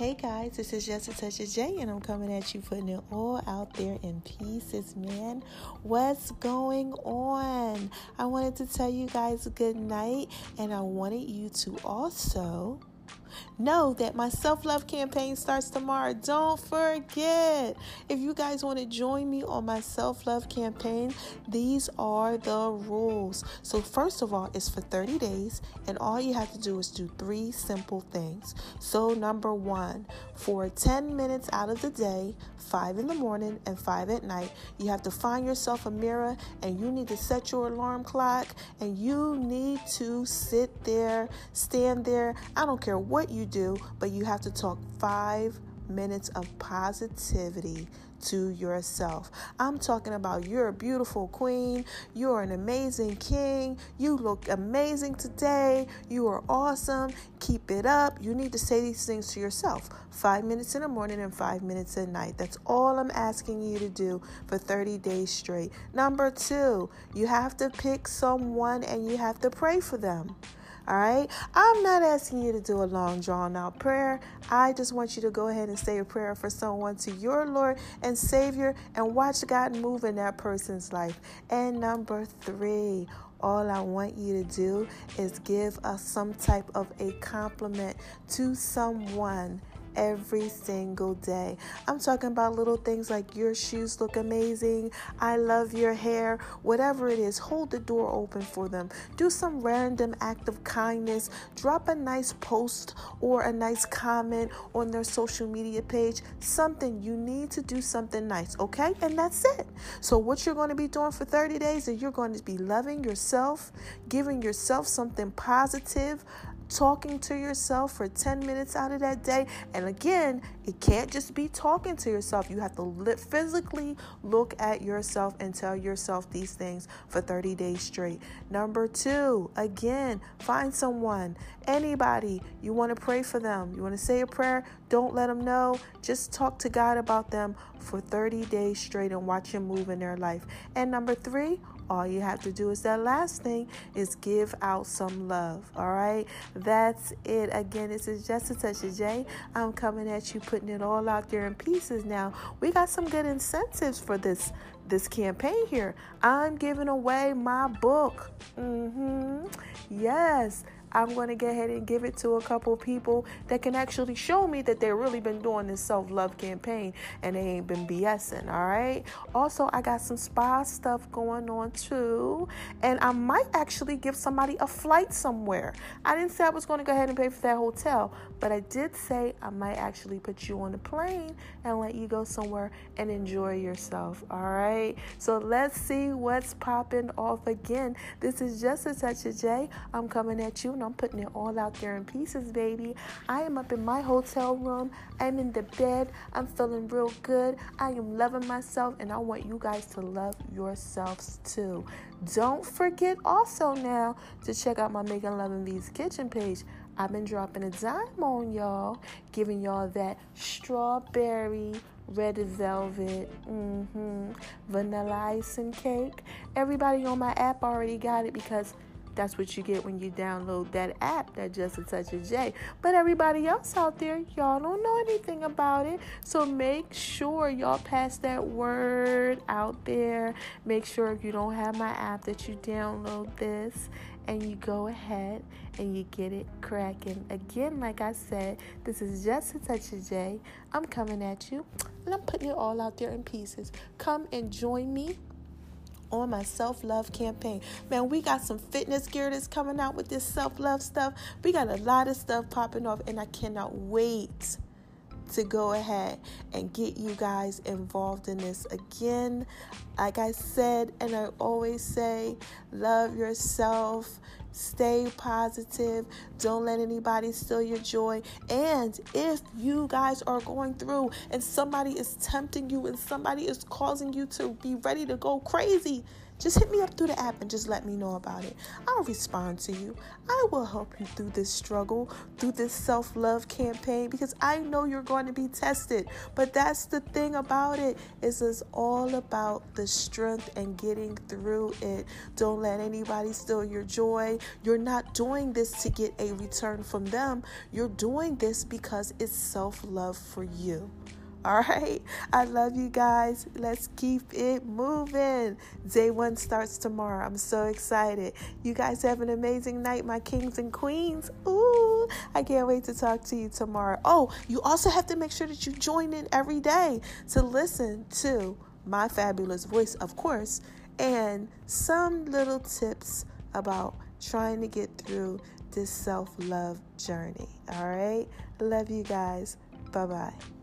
Hey guys, this is Just a Touch J, and I'm coming at you putting it all out there in pieces, man. What's going on? I wanted to tell you guys good night, and I wanted you to also Know that my self love campaign starts tomorrow. Don't forget. If you guys want to join me on my self love campaign, these are the rules. So, first of all, it's for 30 days, and all you have to do is do three simple things. So, number one, for 10 minutes out of the day, five in the morning and five at night, you have to find yourself a mirror and you need to set your alarm clock and you need to sit there, stand there. I don't care what you do, but you have to talk five minutes of positivity to yourself. I'm talking about you're a beautiful queen, you're an amazing king, you look amazing today, you are awesome, keep it up. You need to say these things to yourself five minutes in the morning and five minutes at night. That's all I'm asking you to do for 30 days straight. Number two, you have to pick someone and you have to pray for them. All right. I'm not asking you to do a long drawn out prayer. I just want you to go ahead and say a prayer for someone to your Lord and Savior and watch God move in that person's life. And number three, all I want you to do is give us some type of a compliment to someone every single day. I'm talking about little things like your shoes look amazing, I love your hair, whatever it is, hold the door open for them. Do some random act of kindness, drop a nice post or a nice comment on their social media page, something you need to do something nice, okay? And that's it. So, what you're going to be doing for 30 days is you're going to be loving yourself, giving yourself something positive, talking to yourself for 10 minutes out of that day. And again, it can't just be talking to yourself. You have to li- physically look at yourself and tell yourself these things for 30 days straight. Number two, again, find someone, anybody, you want to pray for them. You want to say a prayer, don't let them know. Just talk to God about them for 30 days straight and watch Him move in their life. And number three, all you have to do is that last thing is give out some love. All right, that's it. Again, this is just a touch of J. I'm coming at you, putting it all out there in pieces. Now we got some good incentives for this this campaign here. I'm giving away my book. Mm-hmm. Yes. I'm going to go ahead and give it to a couple people that can actually show me that they've really been doing this self love campaign and they ain't been BSing. All right. Also, I got some spa stuff going on too. And I might actually give somebody a flight somewhere. I didn't say I was going to go ahead and pay for that hotel, but I did say I might actually put you on a plane and let you go somewhere and enjoy yourself. All right. So let's see what's popping off again. This is just a touch of J. I'm coming at you I'm putting it all out there in pieces, baby. I am up in my hotel room. I'm in the bed. I'm feeling real good. I am loving myself, and I want you guys to love yourselves too. Don't forget also now to check out my Making Love Loving V's kitchen page. I've been dropping a dime on y'all, giving y'all that strawberry red velvet, mm-hmm, vanilla icing cake. Everybody on my app already got it because that's what you get when you download that app, that Just a Touch of J. But everybody else out there, y'all don't know anything about it. So make sure y'all pass that word out there. Make sure if you don't have my app that you download this and you go ahead and you get it cracking. Again, like I said, this is just a touch of J. I'm coming at you and I'm putting it all out there in pieces. Come and join me on my self love campaign. Man, we got some fitness gear that's coming out with this self love stuff. We got a lot of stuff popping off, and I cannot wait to go ahead and get you guys involved in this again. Like I said, and I always say, love yourself. Stay positive. Don't let anybody steal your joy. And if you guys are going through and somebody is tempting you and somebody is causing you to be ready to go crazy, just hit me up through the app and just let me know about it. I'll respond to you. I will help you through this struggle, through this self love campaign because I know you're going to be tested. But that's the thing about it is it's all about the strength and getting through it. Don't let anybody steal your joy. You're not doing this to get a return from them. You're doing this because it's self love for you. All right. I love you guys. Let's keep it moving. Day one starts tomorrow. I'm so excited. You guys have an amazing night, my kings and queens. Ooh, I can't wait to talk to you tomorrow. Oh, you also have to make sure that you join in every day to listen to my fabulous voice, of course, and some little tips about trying to get through this self love journey. All right. Love you guys. Bye bye.